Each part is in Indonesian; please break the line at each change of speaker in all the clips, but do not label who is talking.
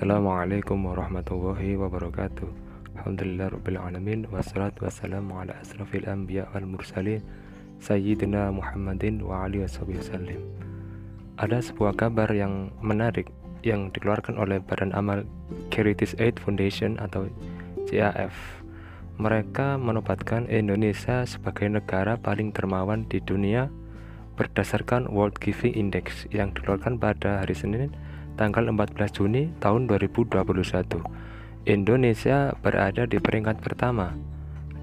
Assalamualaikum warahmatullahi wabarakatuh. Alhamdulillah Rabbil Alamin. Wassalatu wassalamu ala asrafil anbiya wal mursalin Sayyidina Muhammadin wa alihi wasallim. Ada sebuah kabar yang menarik yang dikeluarkan oleh Badan Amal Carities Aid Foundation atau CAF Mereka menobatkan Indonesia sebagai negara paling dermawan di dunia berdasarkan World Giving Index yang dikeluarkan pada hari Senin tanggal 14 Juni tahun 2021. Indonesia berada di peringkat pertama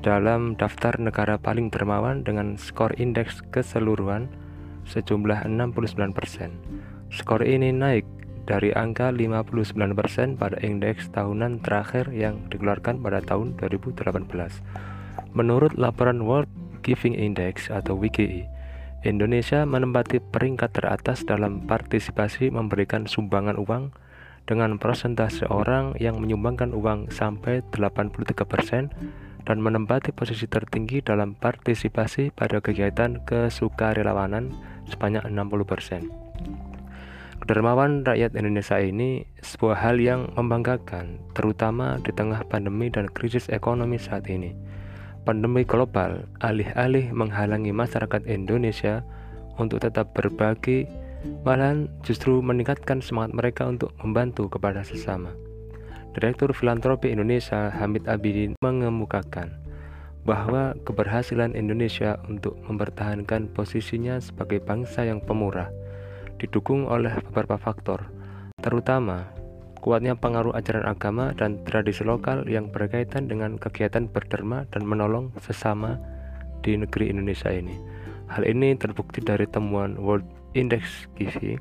dalam daftar negara paling dermawan dengan skor indeks keseluruhan sejumlah 69%. Skor ini naik dari angka 59% pada indeks tahunan terakhir yang dikeluarkan pada tahun 2018. Menurut laporan World Giving Index atau WGI, Indonesia menempati peringkat teratas dalam partisipasi memberikan sumbangan uang dengan persentase orang yang menyumbangkan uang sampai 83% dan menempati posisi tertinggi dalam partisipasi pada kegiatan kesukarelawanan sebanyak 60%. Kedermawan rakyat Indonesia ini sebuah hal yang membanggakan, terutama di tengah pandemi dan krisis ekonomi saat ini pandemi global alih-alih menghalangi masyarakat Indonesia untuk tetap berbagi, malahan justru meningkatkan semangat mereka untuk membantu kepada sesama. Direktur Filantropi Indonesia Hamid Abidin mengemukakan bahwa keberhasilan Indonesia untuk mempertahankan posisinya sebagai bangsa yang pemurah didukung oleh beberapa faktor, terutama kuatnya pengaruh ajaran agama dan tradisi lokal yang berkaitan dengan kegiatan berderma dan menolong sesama di negeri Indonesia ini. Hal ini terbukti dari temuan World Index Gizi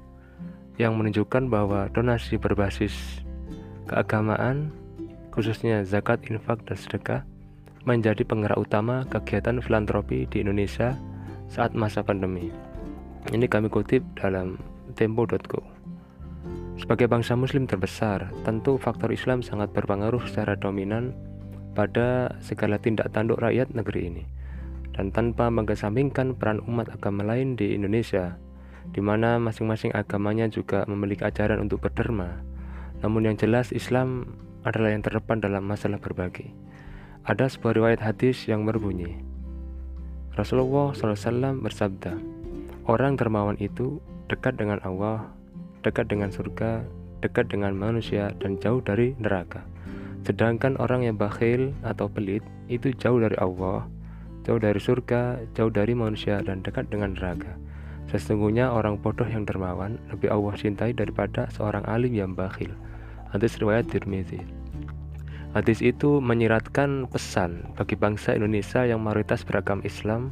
yang menunjukkan bahwa donasi berbasis keagamaan, khususnya zakat, infak, dan sedekah, menjadi penggerak utama kegiatan filantropi di Indonesia saat masa pandemi. Ini kami kutip dalam tempo.co. Sebagai bangsa muslim terbesar, tentu faktor Islam sangat berpengaruh secara dominan pada segala tindak tanduk rakyat negeri ini. Dan tanpa mengesampingkan peran umat agama lain di Indonesia, di mana masing-masing agamanya juga memiliki ajaran untuk berderma. Namun yang jelas Islam adalah yang terdepan dalam masalah berbagi. Ada sebuah riwayat hadis yang berbunyi, Rasulullah SAW bersabda, Orang dermawan itu dekat dengan Allah dekat dengan surga, dekat dengan manusia, dan jauh dari neraka. Sedangkan orang yang bakhil atau pelit itu jauh dari Allah, jauh dari surga, jauh dari manusia, dan dekat dengan neraka. Sesungguhnya orang bodoh yang dermawan lebih Allah cintai daripada seorang alim yang bakhil. Hadis riwayat Tirmizi. Hadis itu menyiratkan pesan bagi bangsa Indonesia yang mayoritas beragam Islam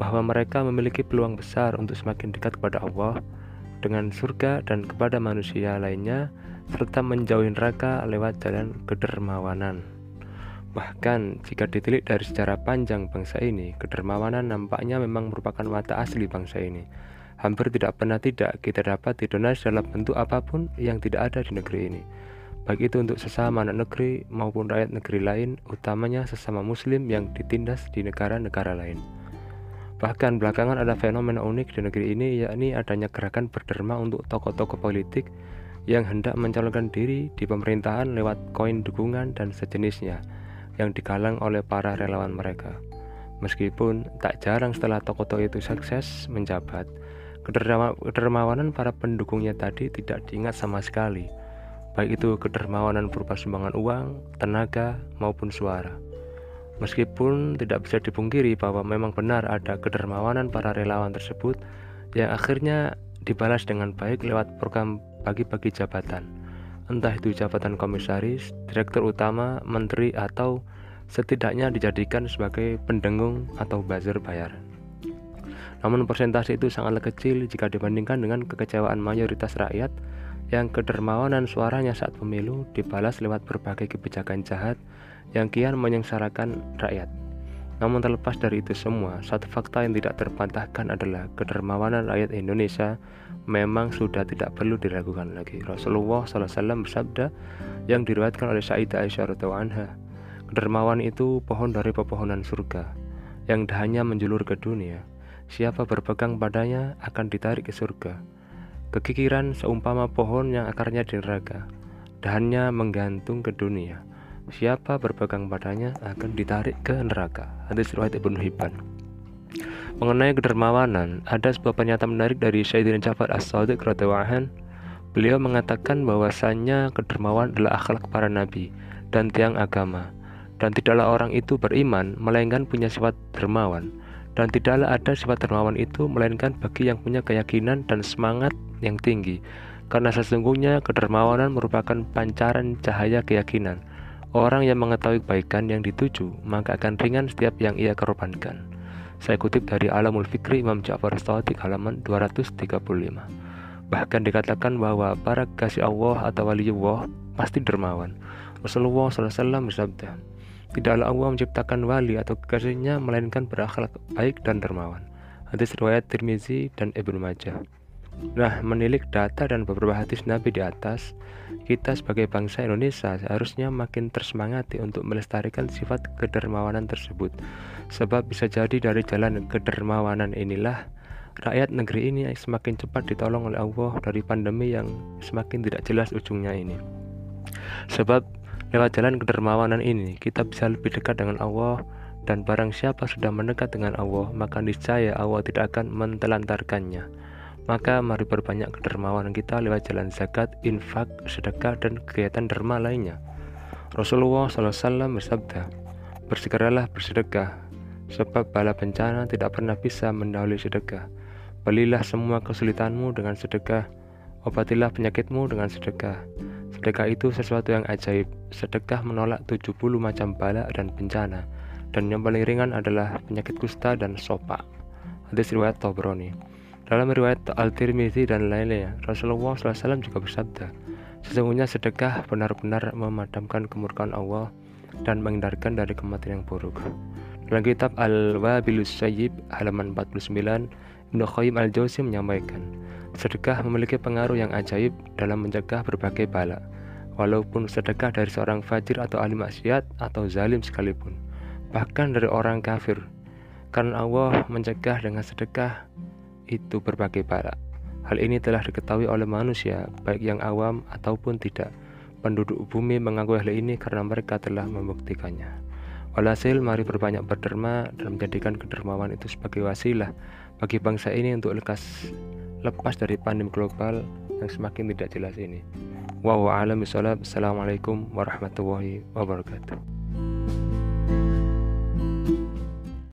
bahwa mereka memiliki peluang besar untuk semakin dekat kepada Allah dengan surga dan kepada manusia lainnya serta menjauhi neraka lewat jalan kedermawanan. Bahkan jika ditilik dari sejarah panjang bangsa ini, kedermawanan nampaknya memang merupakan mata asli bangsa ini. Hampir tidak pernah tidak kita dapat didonasi dalam bentuk apa pun yang tidak ada di negeri ini. Baik itu untuk sesama anak negeri maupun rakyat negeri lain, utamanya sesama muslim yang ditindas di negara-negara lain. Bahkan belakangan ada fenomena unik di negeri ini yakni adanya gerakan berderma untuk tokoh-tokoh politik yang hendak mencalonkan diri di pemerintahan lewat koin dukungan dan sejenisnya yang digalang oleh para relawan mereka. Meskipun tak jarang setelah tokoh-tokoh itu sukses menjabat, kedermawanan para pendukungnya tadi tidak diingat sama sekali, baik itu kedermawanan berupa sumbangan uang, tenaga, maupun suara. Meskipun tidak bisa dipungkiri bahwa memang benar ada kedermawanan para relawan tersebut yang akhirnya dibalas dengan baik lewat program bagi-bagi jabatan, entah itu jabatan komisaris, direktur utama, menteri, atau setidaknya dijadikan sebagai pendengung atau buzzer bayaran. Namun persentase itu sangatlah kecil jika dibandingkan dengan kekecewaan mayoritas rakyat yang kedermawanan suaranya saat pemilu dibalas lewat berbagai kebijakan jahat yang kian menyengsarakan rakyat. Namun terlepas dari itu semua, satu fakta yang tidak terbantahkan adalah kedermawanan rakyat Indonesia memang sudah tidak perlu diragukan lagi. Rasulullah SAW bersabda yang diriwayatkan oleh Sayyidah Aisyah anha, kedermawan itu pohon dari pepohonan surga yang dahannya menjulur ke dunia. Siapa berpegang padanya akan ditarik ke surga. Kekikiran seumpama pohon yang akarnya di neraka dannya menggantung ke dunia. Siapa berpegang padanya akan ditarik ke neraka. Hadis riwayat Ibnu Hibban. Mengenai kedermawanan, ada sebuah pernyataan menarik dari Sayyidina Jafar As-Sadiq radhiyallahu Beliau mengatakan bahwasannya kedermawan adalah akhlak para nabi dan tiang agama. Dan tidaklah orang itu beriman melainkan punya sifat dermawan. Dan tidaklah ada sifat dermawan itu melainkan bagi yang punya keyakinan dan semangat yang tinggi. Karena sesungguhnya kedermawanan merupakan pancaran cahaya keyakinan. Orang yang mengetahui kebaikan yang dituju, maka akan ringan setiap yang ia korbankan. Saya kutip dari Alamul Fikri Imam Ja'far Sadiq halaman 235. Bahkan dikatakan bahwa para kasih Allah atau wali Allah pasti dermawan. Rasulullah SAW bersabda, Tidaklah Allah menciptakan wali atau kekasihnya melainkan berakhlak baik dan dermawan. Hadis riwayat Tirmizi dan Ibnu Majah. Nah, menilik data dan beberapa hadis Nabi di atas, kita sebagai bangsa Indonesia seharusnya makin tersemangati untuk melestarikan sifat kedermawanan tersebut. Sebab bisa jadi dari jalan kedermawanan inilah rakyat negeri ini semakin cepat ditolong oleh Allah dari pandemi yang semakin tidak jelas ujungnya ini. Sebab Lewat jalan kedermawanan ini, kita bisa lebih dekat dengan Allah dan barang siapa sudah mendekat dengan Allah, maka niscaya Allah tidak akan mentelantarkannya. Maka mari perbanyak kedermawanan kita lewat jalan zakat, infak, sedekah, dan kegiatan derma lainnya. Rasulullah SAW bersabda, Bersegeralah bersedekah, sebab bala bencana tidak pernah bisa mendahului sedekah. Belilah semua kesulitanmu dengan sedekah, obatilah penyakitmu dengan sedekah. Sedekah itu sesuatu yang ajaib. Sedekah menolak 70 macam bala dan bencana. Dan yang paling ringan adalah penyakit kusta dan sopak. Hadis riwayat Tobroni. Dalam riwayat Al-Tirmidzi dan lainnya, Rasulullah SAW juga bersabda, Sesungguhnya sedekah benar-benar memadamkan kemurkaan Allah dan menghindarkan dari kematian yang buruk. Dalam kitab Al-Wabilus Sayyib halaman 49, Ibnu Qayyim Al-Jauzi menyampaikan, sedekah memiliki pengaruh yang ajaib dalam mencegah berbagai bala walaupun sedekah dari seorang fajir atau ahli maksiat atau zalim sekalipun, bahkan dari orang kafir. Karena Allah mencegah dengan sedekah itu berbagai bala. Hal ini telah diketahui oleh manusia, baik yang awam ataupun tidak. Penduduk bumi mengakui hal ini karena mereka telah membuktikannya. Walhasil, mari berbanyak berderma dan menjadikan kedermawan itu sebagai wasilah bagi bangsa ini untuk lekas lepas dari pandemi global yang semakin tidak jelas ini. Wa a'lam Assalamualaikum warahmatullahi wabarakatuh.